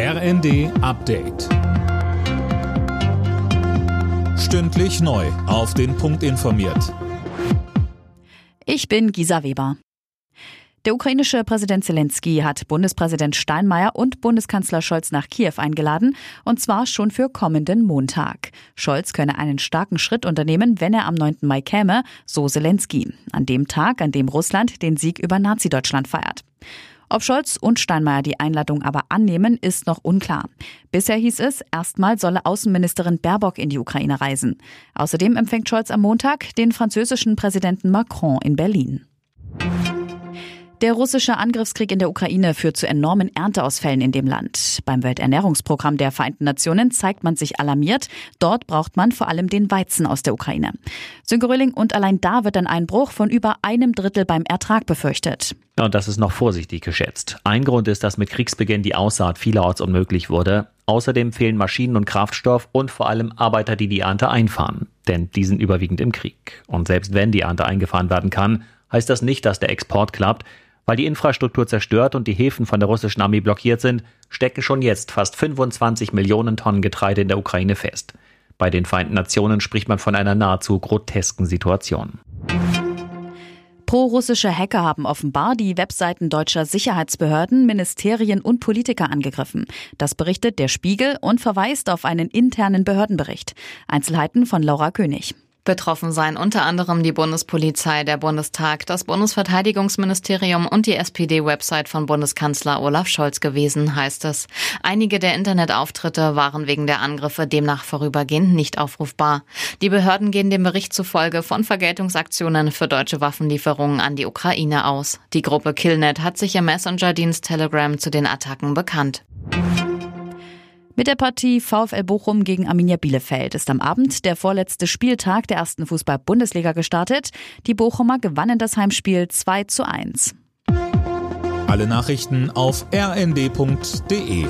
RND Update. Stündlich neu. Auf den Punkt informiert. Ich bin Gisa Weber. Der ukrainische Präsident Zelensky hat Bundespräsident Steinmeier und Bundeskanzler Scholz nach Kiew eingeladen, und zwar schon für kommenden Montag. Scholz könne einen starken Schritt unternehmen, wenn er am 9. Mai käme, so Zelensky, an dem Tag, an dem Russland den Sieg über Nazi-Deutschland feiert. Ob Scholz und Steinmeier die Einladung aber annehmen, ist noch unklar. Bisher hieß es, erstmal solle Außenministerin Baerbock in die Ukraine reisen. Außerdem empfängt Scholz am Montag den französischen Präsidenten Macron in Berlin. Der russische Angriffskrieg in der Ukraine führt zu enormen Ernteausfällen in dem Land. Beim Welternährungsprogramm der Vereinten Nationen zeigt man sich alarmiert. Dort braucht man vor allem den Weizen aus der Ukraine. Sönke Röhling, und allein da wird ein Einbruch von über einem Drittel beim Ertrag befürchtet. Und das ist noch vorsichtig geschätzt. Ein Grund ist, dass mit Kriegsbeginn die Aussaat vielerorts unmöglich wurde. Außerdem fehlen Maschinen und Kraftstoff und vor allem Arbeiter, die die Ernte einfahren. Denn die sind überwiegend im Krieg. Und selbst wenn die Ernte eingefahren werden kann, heißt das nicht, dass der Export klappt. Weil die Infrastruktur zerstört und die Häfen von der russischen Armee blockiert sind, stecken schon jetzt fast 25 Millionen Tonnen Getreide in der Ukraine fest. Bei den Vereinten Nationen spricht man von einer nahezu grotesken Situation. Pro-russische Hacker haben offenbar die Webseiten deutscher Sicherheitsbehörden, Ministerien und Politiker angegriffen. Das berichtet der Spiegel und verweist auf einen internen Behördenbericht. Einzelheiten von Laura König. Betroffen seien unter anderem die Bundespolizei, der Bundestag, das Bundesverteidigungsministerium und die SPD-Website von Bundeskanzler Olaf Scholz gewesen, heißt es. Einige der Internetauftritte waren wegen der Angriffe demnach vorübergehend nicht aufrufbar. Die Behörden gehen dem Bericht zufolge von Vergeltungsaktionen für deutsche Waffenlieferungen an die Ukraine aus. Die Gruppe Killnet hat sich im Messenger-Dienst Telegram zu den Attacken bekannt. Mit der Partie VfL Bochum gegen Arminia Bielefeld ist am Abend der vorletzte Spieltag der ersten Fußball-Bundesliga gestartet. Die Bochumer gewannen das Heimspiel 2 zu 1. Alle Nachrichten auf rnd.de